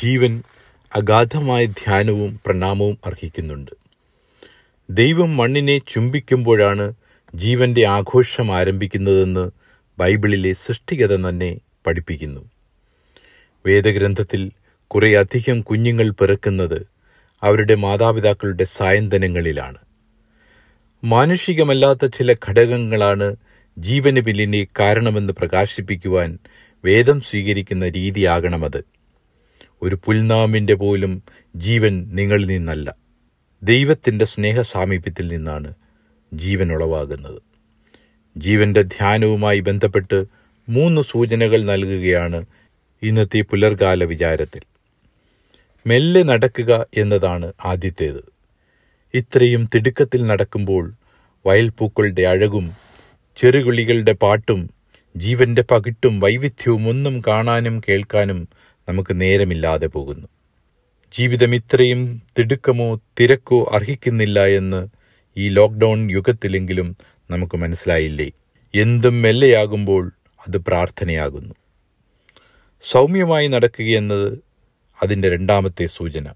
ജീവൻ അഗാധമായ ധ്യാനവും പ്രണാമവും അർഹിക്കുന്നുണ്ട്. ദൈവം മണ്ണിനെ ചുംബിക്കുമ്പോഴാണ് ജീവന്റെ ആഘോഷം ആരംഭിക്കുന്നതെന്ന് ബൈബിളിലെ സൃഷ്ടികത തന്നെ പഠിപ്പിക്കുന്നു. വേദഗ്രന്ഥത്തിൽ കുറേയധികം കുഞ്ഞുങ്ങൾ പിറക്കുന്നത് അവരുടെ മാതാപിതാക്കളുടെ സായന്തനങ്ങളിലാണ്. മാനുഷികമല്ലാത്ത ചില ഘടകങ്ങളാണ് ജീവന് പിന്നിനെ കാരണമെന്ന് പ്രകാശിപ്പിക്കുവാൻ വേദം സ്വീകരിക്കുന്ന രീതിയാകണമത്. ഒരു പുൽനാമിന്റെ പോലും ജീവൻ നിങ്ങളിൽ നിന്നല്ല. ദൈവത്തിന്റെ സ്നേഹ സാമീപ്യത്തിൽ നിന്നാണ് ജീവൻ ഉളവാകുന്നത്. ജീവന്റെ ധ്യാനവുമായി ബന്ധപ്പെട്ട് മൂന്ന് സൂചനകൾ നൽകുകയാണ് ഇന്നത്തെ പുലർകാല വിചാരത്തിൽ. മെല്ലെ നടക്കുക എന്നതാണ് ആദ്യത്തേത്. ഇത്രയും തിടുക്കത്തിൽ നടക്കുമ്പോൾ വയൽപ്പൂക്കളുടെ അഴകും ചെറുകിളികളുടെ പാട്ടും ജീവന്റെ പകിട്ടും വൈവിധ്യവും ഒന്നും കാണാനും കേൾക്കാനും നമുക്ക് നേരമില്ലാതെ പോകുന്നു. ജീവിതം ഇത്രയും തിടുക്കമോ തിരക്കോ അർഹിക്കുന്നില്ല എന്ന് ഈ ലോക്ക്ഡൗൺ യുഗത്തിലെങ്കിലും നമുക്ക് മനസ്സിലായില്ലേ? എന്തും മെല്ലെയാകുമ്പോൾ അത് പ്രാർത്ഥനയാകുന്നു. സൗമ്യമായി നടക്കുകയെന്നത് അതിന്റെ രണ്ടാമത്തെ സൂചന.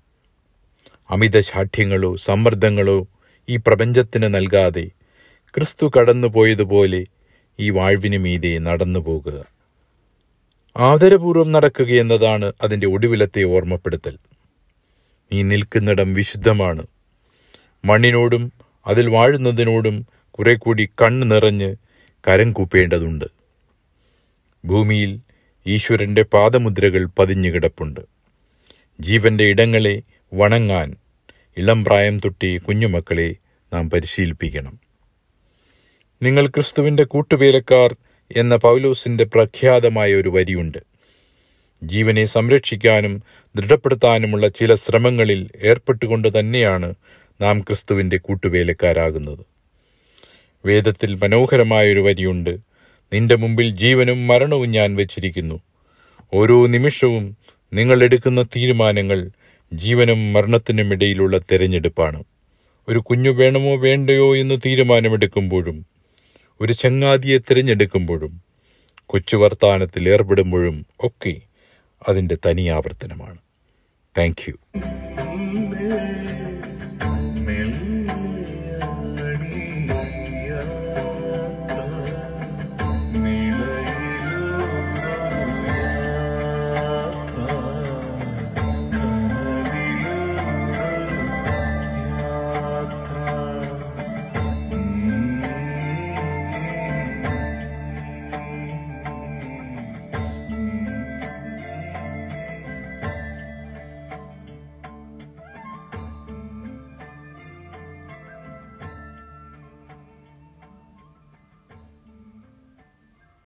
അമിത ശാഠ്യങ്ങളോ സമ്മർദ്ദങ്ങളോ ഈ പ്രപഞ്ചത്തിന് നൽകാതെ ക്രിസ്തു കടന്നുപോയതുപോലെ ഈ വാഴ്വിനു മീതെ നടന്നു പോകുക ആദരപൂർവം നടക്കുകയെന്നതാണ് അതിന്റെ ഒടുവിലത്തെ ഓർമ്മപ്പെടുത്തൽ. നീ നിൽക്കുന്നിടം വിശുദ്ധമാണ്. മണ്ണിനോടും അതിൽ വാഴുന്നതിനോടും കുറെ കൂടി കണ്ണ് നിറഞ്ഞ് കരം കൂപ്പേണ്ടതുണ്ട്. ഭൂമിയിൽ ഈശ്വരന്റെ പാദമുദ്രകൾ പതിഞ്ഞു കിടപ്പുണ്ട്. ജീവന്റെ ഇടങ്ങളെ വണങ്ങാൻ ഇളം പ്രായം തൊട്ടി കുഞ്ഞുമക്കളെ നാം പരിശീലിപ്പിക്കണം. നിങ്ങൾ ക്രിസ്തുവിന്റെ കൂട്ടുവേലക്കാർ എന്ന പൗലോസിന്റെ പ്രഖ്യാതമായ ഒരു വരിയുണ്ട്. ജീവനെ സംരക്ഷിക്കാനും ദൃഢപ്പെടുത്താനുമുള്ള ചില ശ്രമങ്ങളിൽ ഏർപ്പെട്ടുകൊണ്ട് തന്നെയാണ് നാം ക്രിസ്തുവിന്റെ കൂട്ടുവേലക്കാരാകുന്നത്. വേദത്തിൽ മനോഹരമായൊരു വരിയുണ്ട്. നിന്റെ മുമ്പിൽ ജീവനും മരണവും ഞാൻ വച്ചിരിക്കുന്നു. ഓരോ നിമിഷവും നിങ്ങൾ എടുക്കുന്ന തീരുമാനങ്ങൾ ജീവനും മരണത്തിനും ഇടയിലുള്ള തെരഞ്ഞെടുപ്പാണ്. ഒരു കുഞ്ഞു വേണമോ വേണ്ടയോ എന്ന് തീരുമാനമെടുക്കുമ്പോഴും ഒരു ചങ്ങാതിയെ തിരഞ്ഞെടുക്കുമ്പോഴും കൊച്ചു വർത്താനത്തിൽ ഏർപ്പെടുമ്പോഴും ഒക്കെ അതിന്റെ തനിയാവർത്തനമാണ് താങ്ക് യു